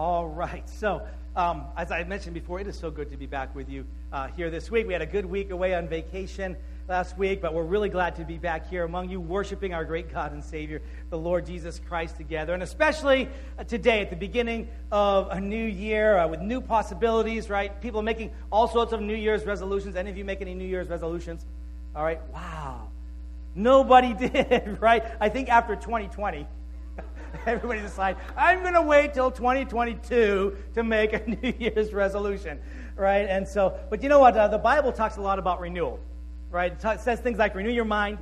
All right. So, um, as I mentioned before, it is so good to be back with you uh, here this week. We had a good week away on vacation last week, but we're really glad to be back here among you, worshiping our great God and Savior, the Lord Jesus Christ, together. And especially uh, today, at the beginning of a new year uh, with new possibilities, right? People making all sorts of New Year's resolutions. Any of you make any New Year's resolutions? All right. Wow. Nobody did, right? I think after 2020, everybody decided, I'm going to wait till 2022 to make a New Year's resolution, right? And so, but you know what? Uh, the Bible talks a lot about renewal, right? It, it says things like renew your mind,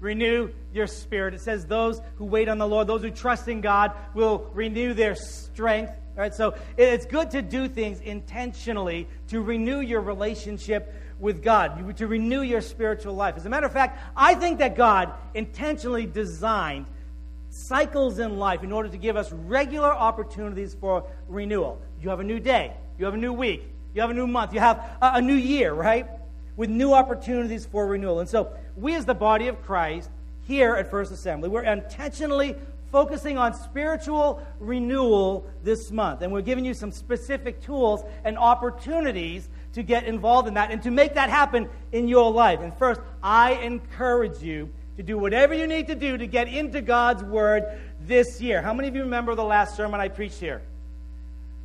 renew your spirit. It says those who wait on the Lord, those who trust in God, will renew their strength. Right? So it's good to do things intentionally to renew your relationship with God, to renew your spiritual life. As a matter of fact, I think that God intentionally designed cycles in life in order to give us regular opportunities for renewal. You have a new day, you have a new week, you have a new month, you have a, new year, right? With new opportunities for renewal. And so, we as the body of Christ here at First Assembly, we're intentionally focusing on spiritual renewal this month. And we're giving you some specific tools and opportunities to get involved in that and to make that happen in your life. And first, I encourage you to do whatever you need to do to get into God's Word this year. How many of you remember the last sermon I preached here?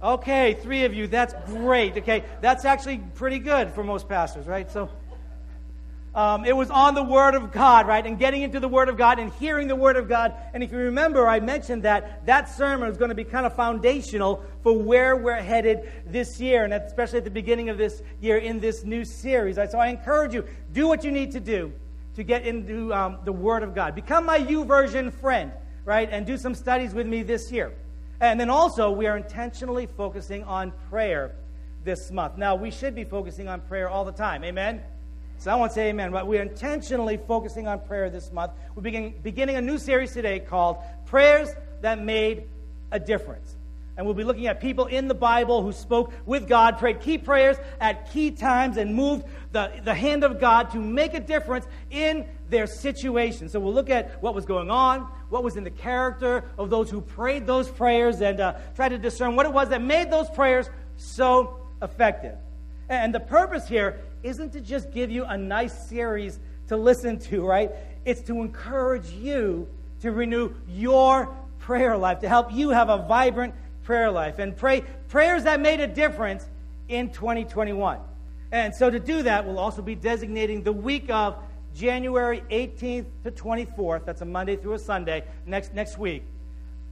Okay, three of you. That's great. Okay, that's actually pretty good for most pastors, right? So, um, it was on the Word of God, right? And getting into the Word of God and hearing the Word of God. And if you remember, I mentioned that that sermon is going to be kind of foundational for where we're headed this year, and especially at the beginning of this year in this new series. So I encourage you, do what you need to do to get into um, the Word of God. Become my YouVersion friend, right? And do some studies with me this year. And then also, we are intentionally focusing on prayer this month. Now, we should be focusing on prayer all the time. Amen? So I won't say amen, but we're intentionally focusing on prayer this month. We're beginning, beginning a new series today called Prayers That Made a Difference. And we'll be looking at people in the Bible who spoke with God, prayed key prayers at key times, and moved the, the hand of God to make a difference in their situation. So we'll look at what was going on, what was in the character of those who prayed those prayers, and uh, try to discern what it was that made those prayers so effective. And the purpose here isn't to just give you a nice series to listen to, right? It's to encourage you to renew your prayer life, to help you have a vibrant prayer life and pray prayers that made a difference in 2021. And so to do that, we'll also be designating the week of January 18th to 24th. That's a Monday through a Sunday next, next week.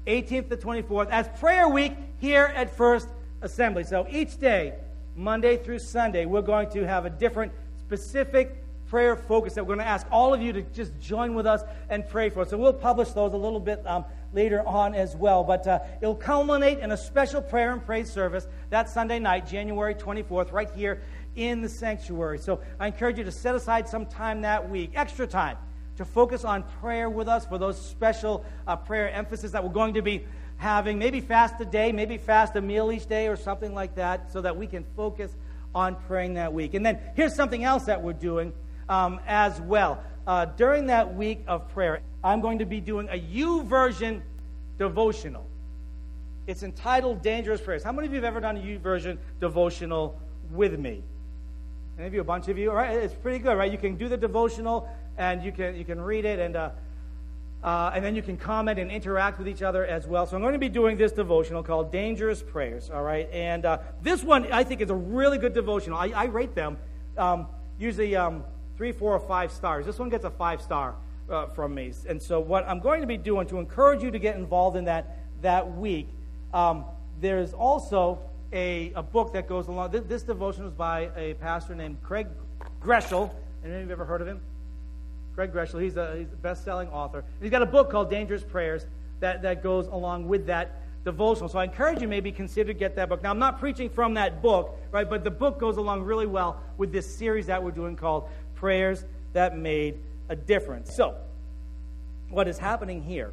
18th to 24th as prayer week here at First Assembly. So each day, Monday through Sunday, we're going to have a different specific prayer focus that we're going to ask all of you to just join with us and pray for. So we'll publish those a little bit um, later on as well. But uh, it'll culminate in a special prayer and praise service that Sunday night, January 24th, right here in the sanctuary. So I encourage you to set aside some time that week, extra time, to focus on prayer with us for those special uh, prayer emphasis that we're going to be having. Maybe fast a day, maybe fast a meal each day or something like that, so that we can focus on praying that week. And then here's something else that we're doing um, as well. Uh, during that week of prayer, I'm going to be doing a YouVersion devotional. It's entitled Dangerous Prayers. How many of you have ever done a YouVersion devotional with me? Any of you? A bunch of you? All right, it's pretty good, right? You can do the devotional and you can, you can read it and, uh, uh, and then you can comment and interact with each other as well. So I'm going to be doing this devotional called Dangerous Prayers, all right? And uh, this one I think is a really good devotional. I, I rate them um, usually um, three, four, or five stars. This one gets a five star uh, from me. And so, what I'm going to be doing to encourage you to get involved in that that week, um, there's also a, a book that goes along. This, this devotion was by a pastor named Craig Groeschel. Any of you ever heard of him? Craig Groeschel. He's a, he's a best selling author. And he's got a book called Dangerous Prayers that, that goes along with that devotional. So I encourage you maybe consider get that book. Now I'm not preaching from that book, right? But the book goes along really well with this series that we're doing called Prayers That Made a difference. So, what is happening here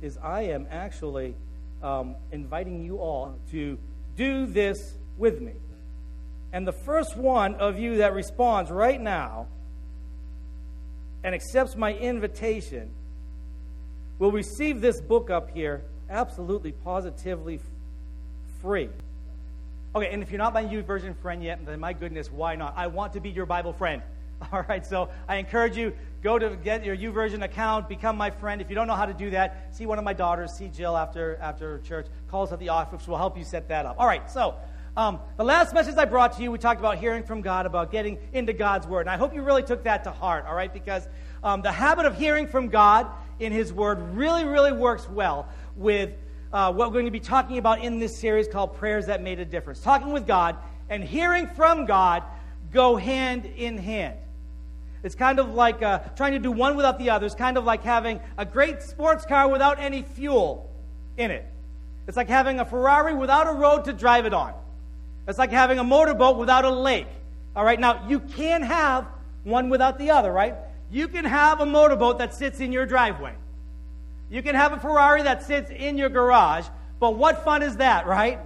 is I am actually um, inviting you all to do this with me. And the first one of you that responds right now and accepts my invitation will receive this book up here absolutely, positively free. Okay, and if you're not my YouVersion friend yet, then my goodness, why not? I want to be your Bible friend. All right, so I encourage you go to get your YouVersion account, become my friend. If you don't know how to do that, see one of my daughters, see Jill after after church. Call us at the office. We'll help you set that up. All right, so um, the last message I brought to you, we talked about hearing from God, about getting into God's Word. And I hope you really took that to heart, all right? Because um, the habit of hearing from God in His Word really, really works well with uh, what we're going to be talking about in this series called Prayers That Made a Difference. Talking with God and hearing from God go hand in hand. It's kind of like uh, trying to do one without the other. It's kind of like having a great sports car without any fuel in it. It's like having a Ferrari without a road to drive it on. It's like having a motorboat without a lake. All right, now you can have one without the other, right? You can have a motorboat that sits in your driveway. You can have a Ferrari that sits in your garage, but what fun is that, right?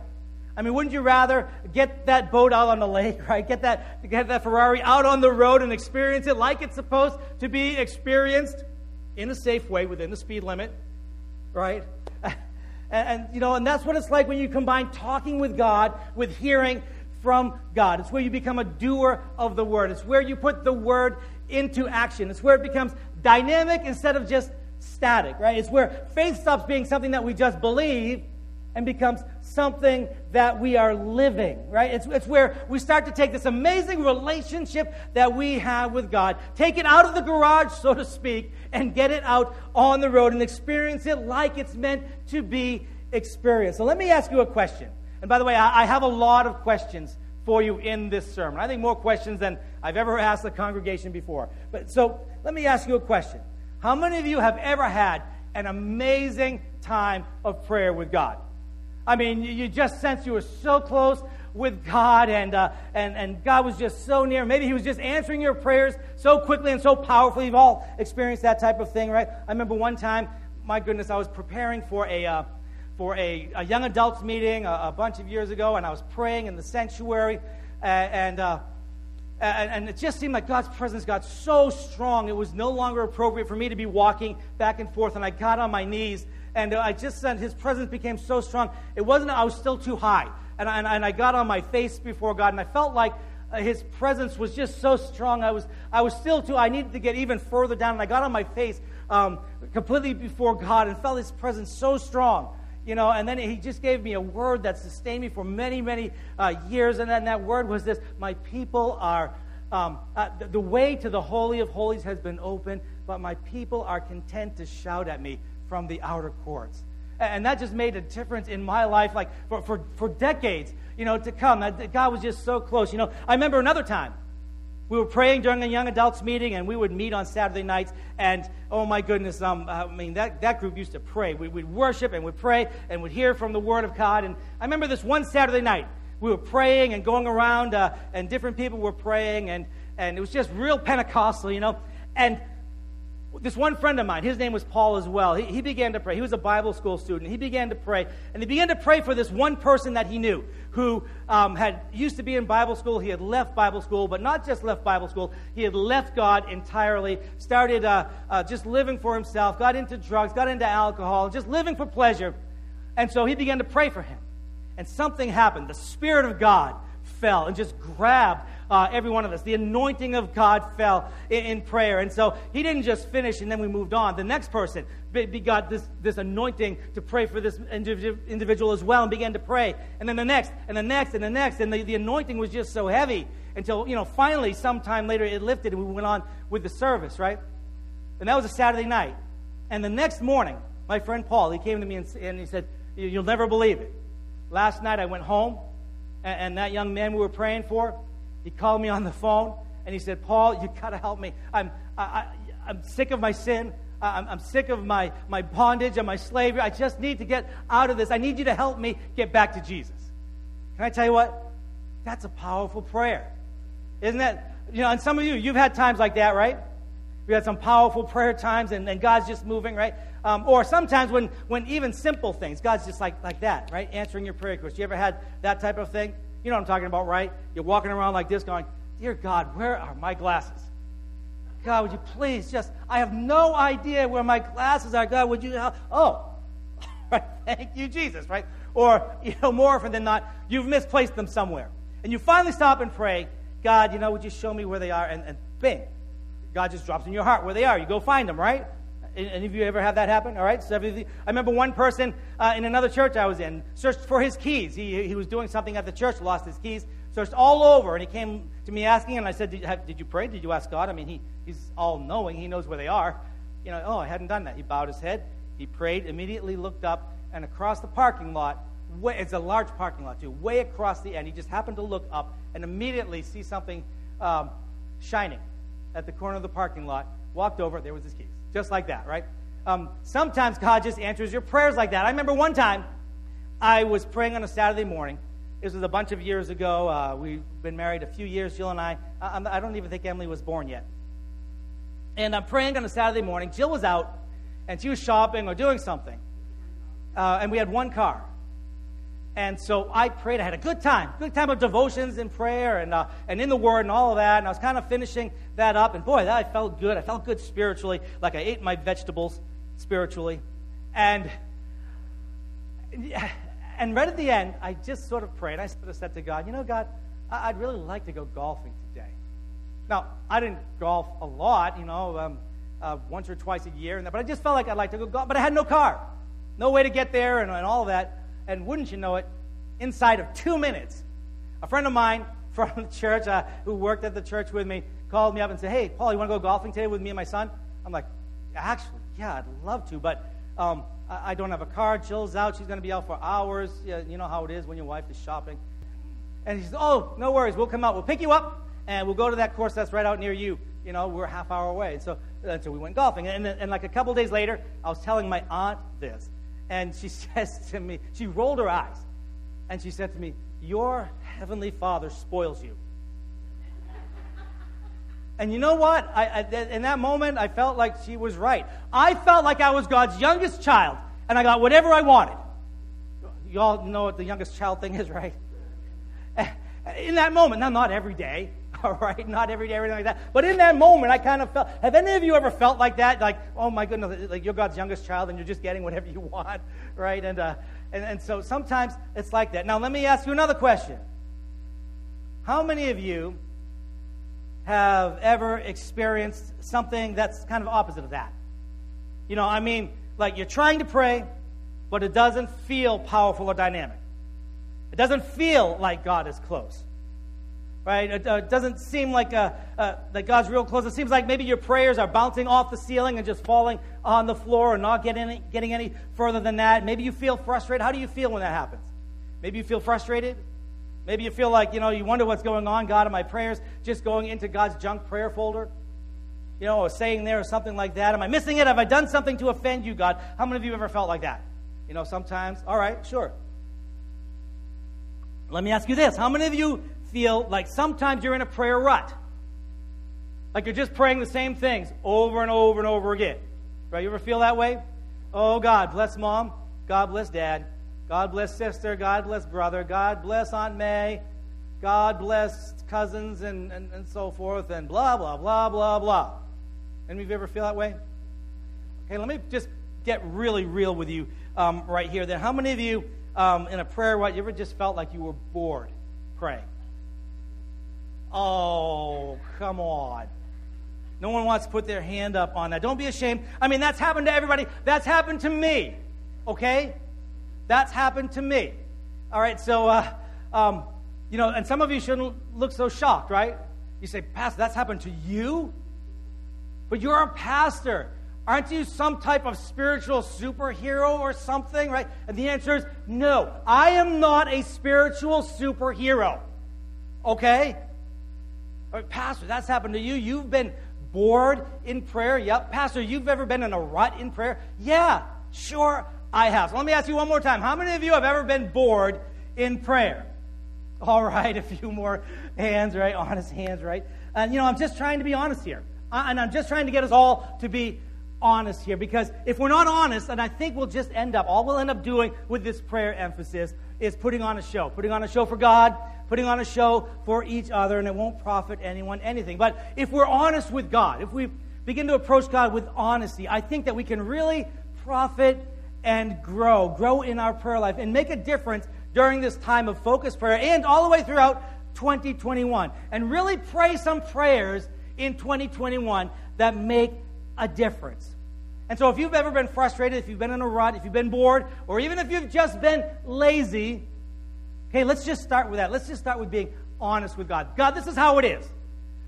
I mean, wouldn't you rather get that boat out on the lake, right? Get that, get that Ferrari out on the road and experience it like it's supposed to be experienced in a safe way within the speed limit, right? And, and, you know, and that's what it's like when you combine talking with God with hearing from God. It's where you become a doer of the word. It's where you put the word into action. It's where it becomes dynamic instead of just static, right? It's where faith stops being something that we just believe and becomes something that we are living, right? It's, it's where we start to take this amazing relationship that we have with God, take it out of the garage, so to speak, and get it out on the road and experience it like it's meant to be experienced. So let me ask you a question. And by the way, I, I have a lot of questions for you in this sermon. I think more questions than I've ever asked the congregation before. But so let me ask you a question. How many of you have ever had an amazing time of prayer with God? I mean, you just sense you were so close with God, and, uh, and, and God was just so near. Maybe He was just answering your prayers so quickly and so powerfully. You've all experienced that type of thing, right? I remember one time, my goodness, I was preparing for a, uh, for a, a, young adults meeting a, a, bunch of years ago, and I was praying in the sanctuary, and, and, uh, and, and it just seemed like God's presence got so strong, it was no longer appropriate for me to be walking back and forth, and I got on my knees and I just said his presence became so strong. It wasn't, I was still too high. And, and, and I got on my face before God, and I felt like uh, his presence was just so strong. I was, I was still too, I needed to get even further down, and I got on my face um, completely before God and felt his presence so strong. You know, and then he just gave me a word that sustained me for many, many uh, years. And then that word was this My people are, um, uh, the, the way to the Holy of Holies has been open, but my people are content to shout at me from the outer courts. And that just made a difference in my life, like for, for, for decades, you know, to come. God was just so close. You know, I remember another time. We were praying during a young adults meeting, and we would meet on Saturday nights. And oh my goodness, um, I mean, that, that group used to pray. We, would worship and we'd pray and would hear from the Word of God. And I remember this one Saturday night, we were praying and going around, uh, and different people were praying, and, and it was just real Pentecostal, you know. And this one friend of mine, his name was Paul as well, he, he, began to pray. He was a Bible school student. He began to pray. And he began to pray for this one person that he knew who um, had used to be in Bible school. He had left Bible school, but not just left Bible school, he had left God entirely, started uh, uh, just living for himself, got into drugs, got into alcohol, just living for pleasure. And so he began to pray for him. And something happened. The Spirit of God fell and just grabbed uh, every one of us. The anointing of God fell in, in, prayer. And so he didn't just finish and then we moved on. The next person got this, this anointing to pray for this individual as well and began to pray. And then the next, and the next, and the next. And the, the anointing was just so heavy until, you know, finally, sometime later it lifted and we went on with the service, right? And that was a Saturday night. And the next morning, my friend Paul, he came to me and, and he said, You'll never believe it. Last night I went home, and, and that young man we were praying for, he called me on the phone and he said, Paul, you got to help me. I'm, I, I, I'm sick of my sin. I'm, I'm, sick of my, my bondage and my slavery. I just need to get out of this. I need you to help me get back to Jesus. Can I tell you what? That's a powerful prayer. Isn't that? You know, and some of you, you've had times like that, right? We had some powerful prayer times and, and God's just moving, right? Um, or sometimes when, when even simple things, God's just like, like that, right? Answering your prayer request. You ever had that type of thing? You know what I'm talking about, right? You're walking around like this going, Dear God, where are my glasses? God, would you please just, I have no idea where my glasses are. God, would you help? Oh, right, thank you, Jesus, right? or, you know, more often than not, you've misplaced them somewhere. And you finally stop and pray, God, you know, would you show me where they are? And, and bing, God just drops in your heart where they are. You go find them, right? Any of you ever have that happen? All right. So I remember one person uh, in another church I was in searched for his keys. He, he was doing something at the church, lost his keys, searched all over, and he came to me asking, and I said, "Did you, have, did you pray? Did you ask God?" I mean, he, he's all knowing. He knows where they are. You know, oh, I hadn't done that. He bowed his head. He prayed. Immediately looked up, and across the parking lot, way, it's a large parking lot too, way across the end. He just happened to look up and immediately see something um, shining at the corner of the parking lot. Walked over. There was his keys. Just like that, right? Um, sometimes God just answers your prayers like that. I remember one time I was praying on a Saturday morning. This was a bunch of years ago. Uh, we've been married a few years, Jill and I. I. I don't even think Emily was born yet. And I'm praying on a Saturday morning. Jill was out, and she was shopping or doing something. Uh, and we had one car. And so I prayed. I had a good time, good time of devotions and prayer and, uh, and in the Word and all of that. And I was kind of finishing that up. And boy, that I felt good. I felt good spiritually, like I ate my vegetables spiritually. And, and right at the end, I just sort of prayed. I sort of said to God, you know, God, I'd really like to go golfing today. Now, I didn't golf a lot, you know, um, uh, once or twice a year, and that, but I just felt like I'd like to go golf. But I had no car, no way to get there, and, and all of that. And wouldn't you know it, inside of two minutes, a friend of mine from the church uh, who worked at the church with me called me up and said, Hey, Paul, you want to go golfing today with me and my son? I'm like, Actually, yeah, I'd love to, but um, I, I, don't have a car. Jill's out. She's going to be out for hours. Yeah, you know how it is when your wife is shopping. And he says, Oh, no worries. We'll come out. We'll pick you up and we'll go to that course that's right out near you. You know, we're a half hour away. So, and so we went golfing. And, and like a couple days later, I was telling my aunt this. And she says to me, she rolled her eyes, and she said to me, Your heavenly Father spoils you. And you know what? I, I, in that moment, I felt like she was right. I felt like I was God's youngest child, and I got whatever I wanted. You all know what the youngest child thing is, right? In that moment, now not every day, all right, not every day, everything like that. But in that moment, I kind of felt. Have any of you ever felt like that? Like, oh my goodness, like you're God's youngest child and you're just getting whatever you want, right? And, uh, and, and so sometimes it's like that. Now, let me ask you another question. How many of you have ever experienced something that's kind of opposite of that? You know, I mean, like you're trying to pray, but it doesn't feel powerful or dynamic. It doesn't feel like God is close right? It uh, doesn't seem like uh, uh, that God's real close. It seems like maybe your prayers are bouncing off the ceiling and just falling on the floor and not getting any, getting any further than that. Maybe you feel frustrated. How do you feel when that happens? Maybe you feel frustrated. Maybe you feel like, you know, you wonder what's going on. God, are my prayers just going into God's junk prayer folder? You know, or saying there or something like that. Am I missing it? Have I done something to offend you, God? How many of you ever felt like that? You know, sometimes. All right, sure. Let me ask you this. How many of you feel like sometimes you're in a prayer rut. Like you're just praying the same things over and over and over again. Right? You ever feel that way? Oh, God bless mom. God bless dad. God bless sister. God bless brother. God bless Aunt May. God bless cousins and, and, and so forth and blah, blah, blah, blah, blah. Any of you ever feel that way? Okay, let me just get really real with you um, right here. Then, how many of you um, in a prayer rut, you ever just felt like you were bored praying? Oh, come on. No one wants to put their hand up on that. Don't be ashamed. I mean, that's happened to everybody. That's happened to me. Okay? That's happened to me. All right, so, uh, um, you know, and some of you shouldn't look so shocked, right? You say, Pastor, that's happened to you? But you're a pastor. Aren't you some type of spiritual superhero or something, right? And the answer is no. I am not a spiritual superhero. Okay? Pastor, that's happened to you. You've been bored in prayer. Yep. Pastor, you've ever been in a rut in prayer? Yeah, sure, I have. So let me ask you one more time. How many of you have ever been bored in prayer? All right, a few more hands, right? Honest hands, right? And, you know, I'm just trying to be honest here. And I'm just trying to get us all to be honest here because if we're not honest, and I think we'll just end up, all we'll end up doing with this prayer emphasis is putting on a show, putting on a show for God, putting on a show for each other, and it won't profit anyone anything. But if we're honest with God, if we begin to approach God with honesty, I think that we can really profit and grow, grow in our prayer life, and make a difference during this time of focused prayer and all the way throughout 2021. And really pray some prayers in 2021 that make a difference. And so, if you've ever been frustrated, if you've been in a rut, if you've been bored, or even if you've just been lazy, okay, let's just start with that. Let's just start with being honest with God. God, this is how it is.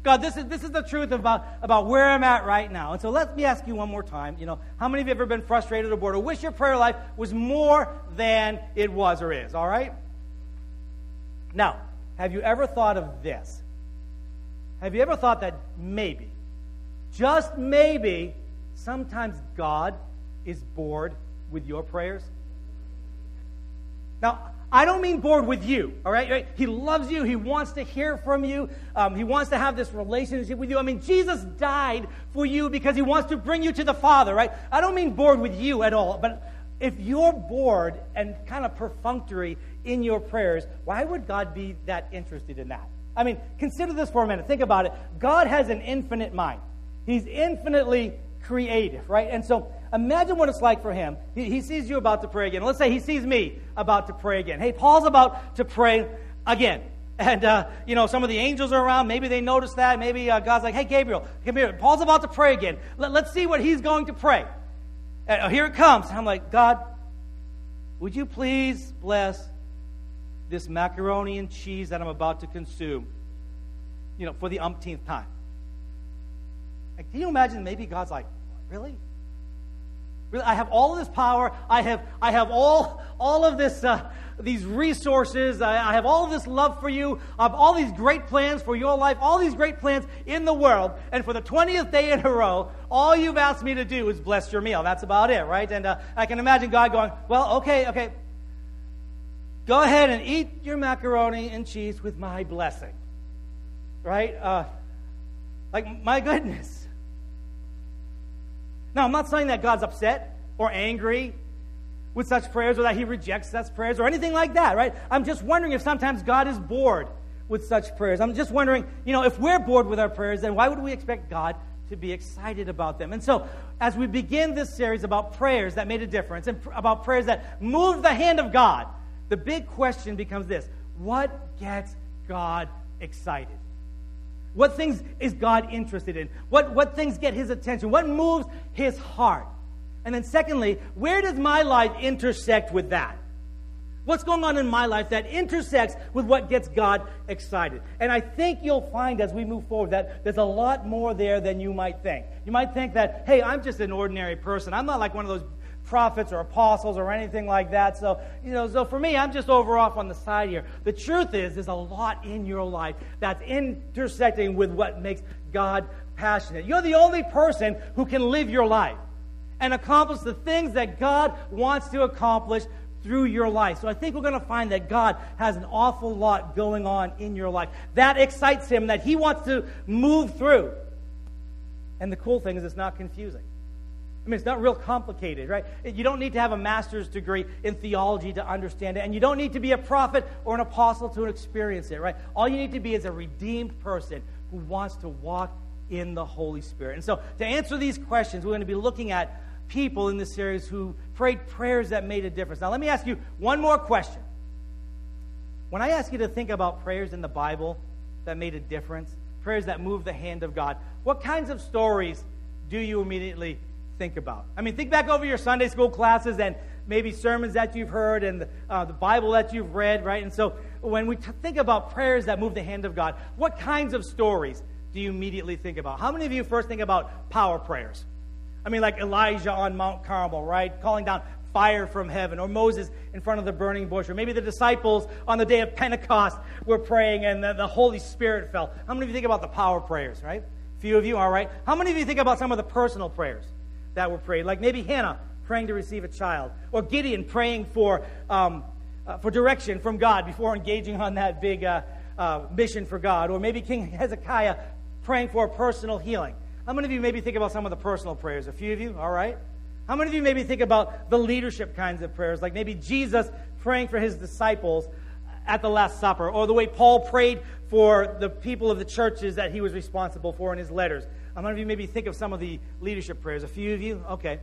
God, this is, this is the truth about, about where I'm at right now. And so let me ask you one more time. You know, how many of you have ever been frustrated or bored or wish your prayer life was more than it was or is? All right? Now, have you ever thought of this? Have you ever thought that maybe, just maybe, sometimes God is bored with your prayers? Now, I don't mean bored with you, all right? He loves you. He wants to hear from you. Um, he wants to have this relationship with you. I mean, Jesus died for you because he wants to bring you to the Father, right? I don't mean bored with you at all, but if you're bored and kind of perfunctory in your prayers, why would God be that interested in that? I mean, consider this for a minute. Think about it. God has an infinite mind, He's infinitely creative, right? And so imagine what it's like for him. He, he, sees you about to pray again. Let's say he sees me about to pray again. Hey, Paul's about to pray again. And, uh, you know, some of the angels are around. Maybe they notice that. Maybe uh, God's like, hey, Gabriel, come here. Paul's about to pray again. Let, us see what he's going to pray. And uh, here it comes. I'm like, God, would you please bless this macaroni and cheese that I'm about to consume, you know, for the umpteenth time? Like, can you imagine maybe God's like, really? I have all of this power. I have, I have all, all of this, uh, these resources. I, I, have all of this love for you. I have all these great plans for your life, all these great plans in the world. And for the 20th day in a row, all you've asked me to do is bless your meal. That's about it, right? And uh, I can imagine God going, well, okay, okay. Go ahead and eat your macaroni and cheese with my blessing. Right? Uh, like, my goodness. Now, I'm not saying that God's upset or angry with such prayers or that he rejects such prayers or anything like that, right? I'm just wondering if sometimes God is bored with such prayers. I'm just wondering, you know, if we're bored with our prayers, then why would we expect God to be excited about them? And so, as we begin this series about prayers that made a difference and pr- about prayers that moved the hand of God, the big question becomes this what gets God excited? What things is God interested in? What, what things get his attention? What moves his heart? And then, secondly, where does my life intersect with that? What's going on in my life that intersects with what gets God excited? And I think you'll find as we move forward that there's a lot more there than you might think. You might think that, hey, I'm just an ordinary person. I'm not like one of those prophets or apostles or anything like that. So, you know, so for me, I'm just over off on the side here. The truth is, there's a lot in your life that's intersecting with what makes God passionate. You're the only person who can live your life and accomplish the things that God wants to accomplish through your life. So I think we're going to find that God has an awful lot going on in your life. That excites him, that he wants to move through. And the cool thing is, it's not confusing. I mean, it's not real complicated, right? You don't need to have a master's degree in theology to understand it, and you don't need to be a prophet or an apostle to experience it, right? All you need to be is a redeemed person who wants to walk in the Holy Spirit. And so, to answer these questions, we're going to be looking at people in this series who prayed prayers that made a difference. Now, let me ask you one more question. When I ask you to think about prayers in the Bible that made a difference, prayers that moved the hand of God, what kinds of stories do you immediately think about. I mean, think back over your Sunday school classes and maybe sermons that you've heard and the, uh, the Bible that you've read, right? And so when we t- think about prayers that move the hand of God, what kinds of stories do you immediately think about? How many of you first think about power prayers? I mean, like Elijah on Mount Carmel, right? Calling down fire from heaven, or Moses in front of the burning bush, or maybe the disciples on the day of Pentecost were praying and the, the Holy Spirit fell. How many of you think about the power prayers, right? Few of you, all right. How many of you think about some of the personal prayers? That were prayed, like maybe Hannah praying to receive a child, or Gideon praying for, um, uh, for direction from God before engaging on that big uh, uh, mission for God, or maybe King Hezekiah praying for a personal healing. How many of you maybe think about some of the personal prayers? A few of you, all right? How many of you maybe think about the leadership kinds of prayers, like maybe Jesus praying for his disciples at the Last Supper, or the way Paul prayed for the people of the churches that he was responsible for in his letters? How many of you maybe think of some of the leadership prayers? A few of you? Okay.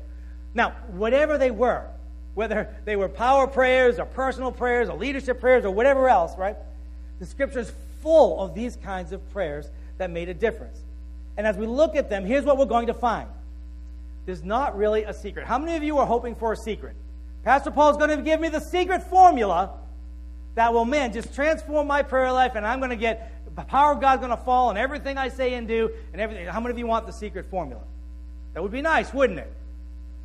Now, whatever they were, whether they were power prayers or personal prayers or leadership prayers or whatever else, right? The scripture is full of these kinds of prayers that made a difference. And as we look at them, here's what we're going to find there's not really a secret. How many of you are hoping for a secret? Pastor Paul's going to give me the secret formula that will, man, just transform my prayer life, and I'm going to get the power of God's going to fall on everything I say and do, and everything. How many of you want the secret formula? That would be nice, wouldn't it?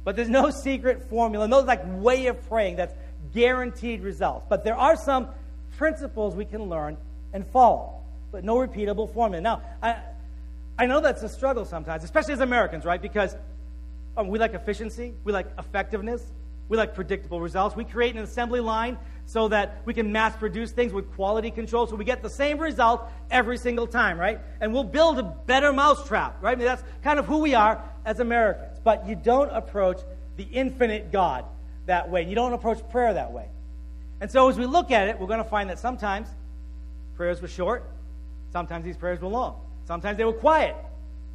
But there's no secret formula, no like way of praying that's guaranteed results. But there are some principles we can learn and follow, but no repeatable formula. Now, I, I know that's a struggle sometimes, especially as Americans, right? Because um, we like efficiency, we like effectiveness, we like predictable results. We create an assembly line so that we can mass produce things with quality control so we get the same result every single time, right? And we'll build a better mousetrap, right? I mean, that's kind of who we are as Americans. But you don't approach the infinite God that way. You don't approach prayer that way. And so as we look at it, we're going to find that sometimes prayers were short, sometimes these prayers were long, sometimes they were quiet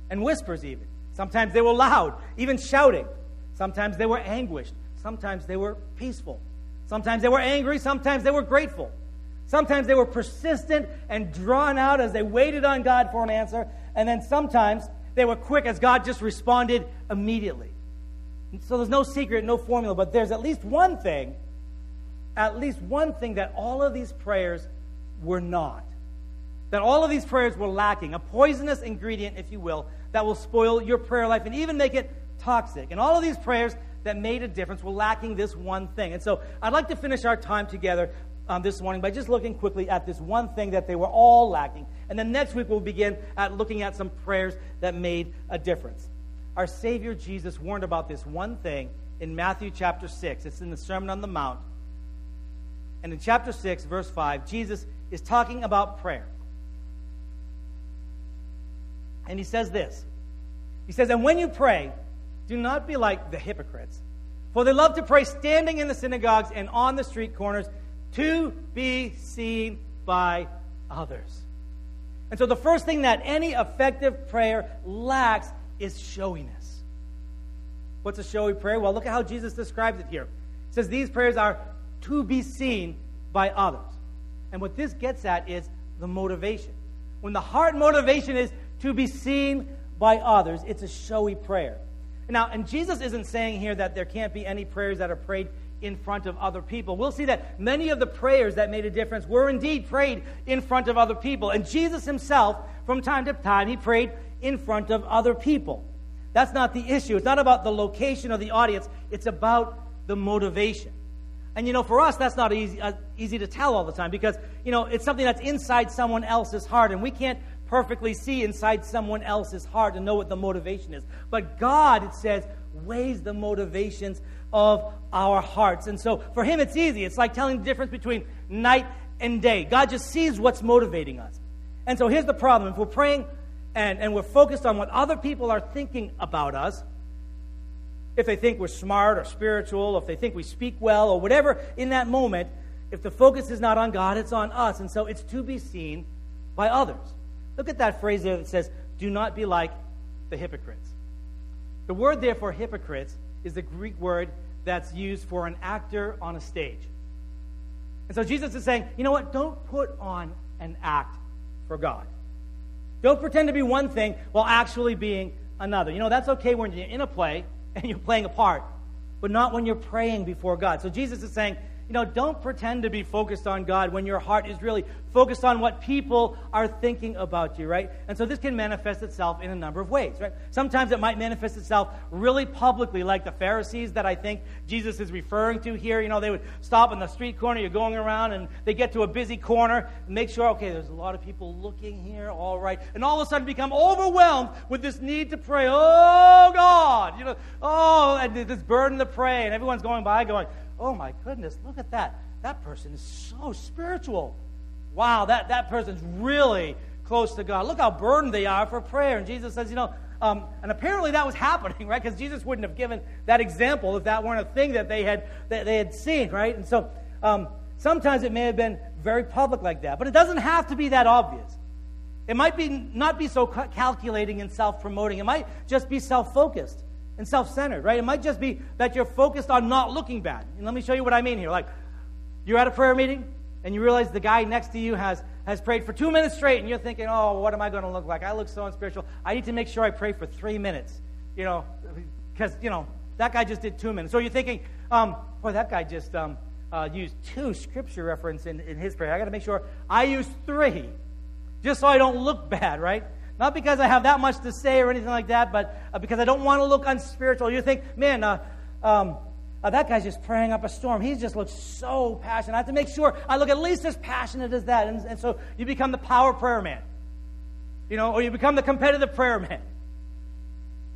and whispers even. Sometimes they were loud, even shouting. Sometimes they were anguished. Sometimes they were peaceful. Sometimes they were angry. Sometimes they were grateful. Sometimes they were persistent and drawn out as they waited on God for an answer. And then sometimes they were quick as God just responded immediately. So there's no secret, no formula, but there's at least one thing, at least one thing that all of these prayers were not. That all of these prayers were lacking, a poisonous ingredient, if you will, that will spoil your prayer life and even make it toxic. And all of these prayers that made a difference were lacking this one thing. And so I'd like to finish our time together um, this morning by just looking quickly at this one thing that they were all lacking. And then next week we'll begin at looking at some prayers that made a difference. Our Savior Jesus warned about this one thing in Matthew chapter 6. It's in the Sermon on the Mount. And in chapter 6, verse 5, Jesus is talking about prayer. And he says this He says, And when you pray, do not be like the hypocrites, for they love to pray standing in the synagogues and on the street corners to be seen by others. And so, the first thing that any effective prayer lacks is showiness. What's a showy prayer? Well, look at how Jesus describes it here. He says these prayers are to be seen by others. And what this gets at is the motivation. When the heart motivation is to be seen by others, it's a showy prayer. Now, and Jesus isn't saying here that there can't be any prayers that are prayed in front of other people. We'll see that many of the prayers that made a difference were indeed prayed in front of other people. And Jesus himself, from time to time, he prayed in front of other people. That's not the issue. It's not about the location of the audience, it's about the motivation. And you know, for us, that's not easy, uh, easy to tell all the time because, you know, it's something that's inside someone else's heart, and we can't perfectly see inside someone else's heart and know what the motivation is. But God, it says, weighs the motivations of our hearts. And so for Him, it's easy. It's like telling the difference between night and day. God just sees what's motivating us. And so here's the problem if we're praying and, and we're focused on what other people are thinking about us, if they think we're smart or spiritual, if they think we speak well, or whatever in that moment, if the focus is not on God, it's on us. And so it's to be seen by others. Look at that phrase there that says, do not be like the hypocrites. The word there for hypocrites is the Greek word that's used for an actor on a stage. And so Jesus is saying, you know what? Don't put on an act for God. Don't pretend to be one thing while actually being another. You know, that's okay when you're in a play and you're playing a part, but not when you're praying before God. So Jesus is saying, you know, don't pretend to be focused on God when your heart is really focused on what people are thinking about you, right? And so this can manifest itself in a number of ways, right? Sometimes it might manifest itself really publicly, like the Pharisees that I think Jesus is referring to here. You know, they would stop in the street corner, you're going around, and they get to a busy corner, make sure, okay, there's a lot of people looking here, all right, and all of a sudden become overwhelmed with this need to pray, oh God, you know, oh, and this burden to pray, and everyone's going by going, oh my goodness, look at that. That person is so spiritual. Wow, that, that person's really close to God. Look how burdened they are for prayer. And Jesus says, you know, um, and apparently that was happening, right? Because Jesus wouldn't have given that example if that weren't a thing that they had, that they had seen, right? And so um, sometimes it may have been very public like that, but it doesn't have to be that obvious. It might be not be so calculating and self-promoting. It might just be self-focused. And self centered, right? It might just be that you're focused on not looking bad. And let me show you what I mean here. Like, you're at a prayer meeting and you realize the guy next to you has, has prayed for two minutes straight, and you're thinking, oh, what am I going to look like? I look so unspiritual. I need to make sure I pray for three minutes, you know, because, you know, that guy just did two minutes. So you're thinking, um, boy, that guy just um, uh, used two scripture reference in, in his prayer. I got to make sure I use three just so I don't look bad, right? Not because I have that much to say or anything like that, but uh, because I don't want to look unspiritual. You think, man, uh, um, uh, that guy's just praying up a storm. He just looks so passionate. I have to make sure I look at least as passionate as that. And, and so you become the power prayer man, you know, or you become the competitive prayer man.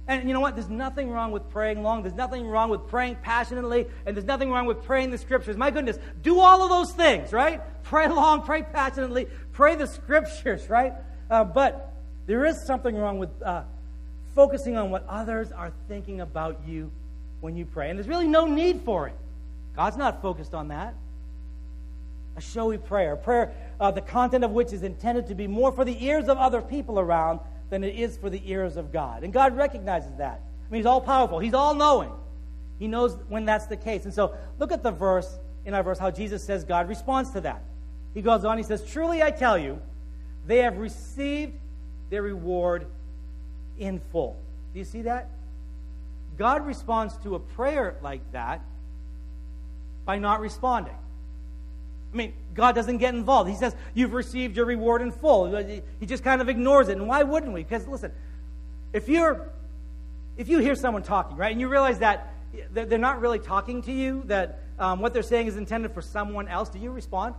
And you know what? There's nothing wrong with praying long. There's nothing wrong with praying passionately. And there's nothing wrong with praying the scriptures. My goodness, do all of those things, right? Pray long, pray passionately, pray the scriptures, right? Uh, but there is something wrong with uh, focusing on what others are thinking about you when you pray. And there's really no need for it. God's not focused on that. A showy prayer, a prayer uh, the content of which is intended to be more for the ears of other people around than it is for the ears of God. And God recognizes that. I mean, He's all powerful, He's all knowing. He knows when that's the case. And so look at the verse in our verse, how Jesus says God responds to that. He goes on, He says, Truly I tell you, they have received their reward in full. Do you see that? God responds to a prayer like that by not responding. I mean, God doesn't get involved. He says, You've received your reward in full. He just kind of ignores it. And why wouldn't we? Because listen, if you're if you hear someone talking, right, and you realize that they're not really talking to you, that um, what they're saying is intended for someone else, do you respond?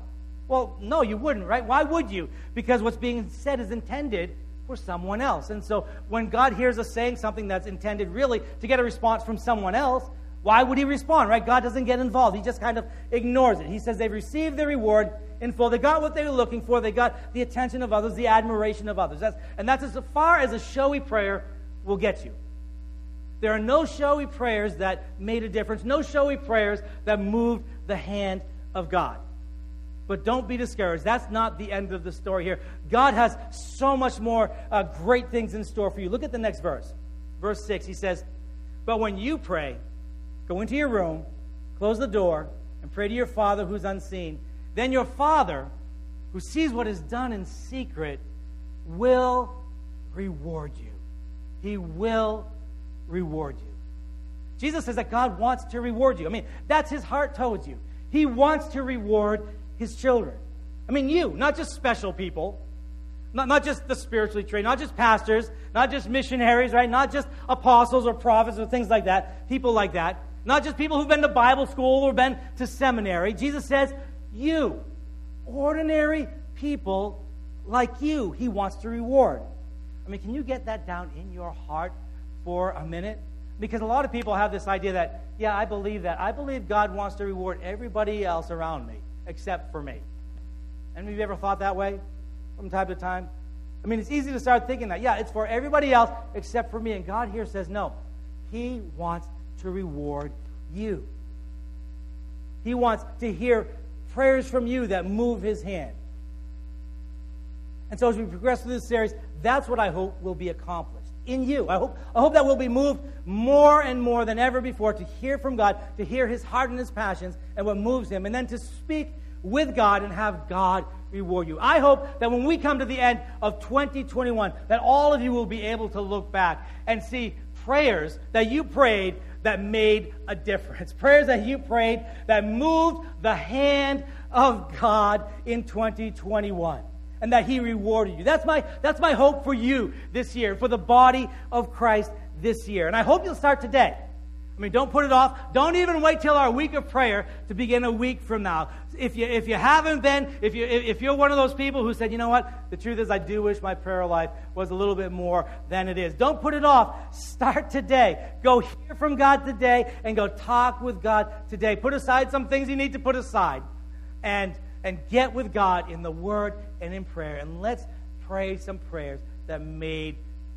Well, no, you wouldn't, right? Why would you? Because what's being said is intended for someone else. And so when God hears us saying something that's intended really to get a response from someone else, why would he respond, right? God doesn't get involved. He just kind of ignores it. He says they've received their reward in full. They got what they were looking for. They got the attention of others, the admiration of others. That's, and that's as far as a showy prayer will get you. There are no showy prayers that made a difference, no showy prayers that moved the hand of God. But don't be discouraged. That's not the end of the story here. God has so much more uh, great things in store for you. Look at the next verse. Verse 6, he says, But when you pray, go into your room, close the door, and pray to your Father who's unseen. Then your Father, who sees what is done in secret, will reward you. He will reward you. Jesus says that God wants to reward you. I mean, that's his heart towards you. He wants to reward his children. I mean, you, not just special people, not, not just the spiritually trained, not just pastors, not just missionaries, right? Not just apostles or prophets or things like that, people like that. Not just people who've been to Bible school or been to seminary. Jesus says, you, ordinary people like you, he wants to reward. I mean, can you get that down in your heart for a minute? Because a lot of people have this idea that, yeah, I believe that. I believe God wants to reward everybody else around me except for me. Any of you ever thought that way from time to time? I mean, it's easy to start thinking that. Yeah, it's for everybody else except for me. And God here says, no, He wants to reward you. He wants to hear prayers from you that move His hand. And so as we progress through this series, that's what I hope will be accomplished in you. I hope, I hope that we'll be moved more and more than ever before to hear from God, to hear His heart and His passions and what moves Him, and then to speak with God and have God reward you. I hope that when we come to the end of 2021, that all of you will be able to look back and see prayers that you prayed that made a difference. Prayers that you prayed that moved the hand of God in 2021 and that he rewarded you. That's my, that's my hope for you this year, for the body of Christ this year. And I hope you'll start today. I mean, don't put it off. Don't even wait till our week of prayer to begin a week from now. If you, if you haven't been, if, you, if you're one of those people who said, you know what, the truth is I do wish my prayer life was a little bit more than it is. Don't put it off. Start today. Go hear from God today and go talk with God today. Put aside some things you need to put aside and, and get with God in the Word and in prayer. And let's pray some prayers that made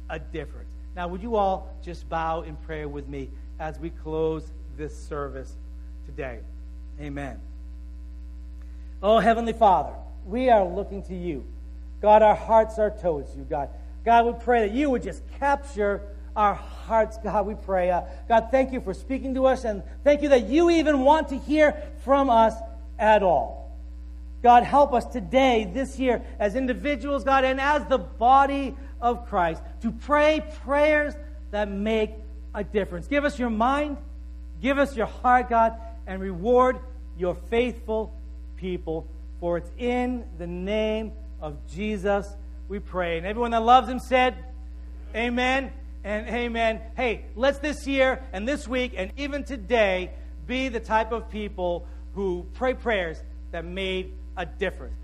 a difference. Now, would you all just bow in prayer with me as we close this service today? Amen. Oh, Heavenly Father, we are looking to you. God, our hearts are towards you, God. God, we pray that you would just capture our hearts, God, we pray. Uh, God, thank you for speaking to us, and thank you that you even want to hear from us at all. God, help us today, this year, as individuals, God, and as the body of Christ, to pray prayers that make a difference. Give us your mind, give us your heart, God, and reward your faithful people. For it's in the name of Jesus we pray. And everyone that loves him said, Amen and amen. Hey, let's this year and this week and even today be the type of people who pray prayers that made a difference.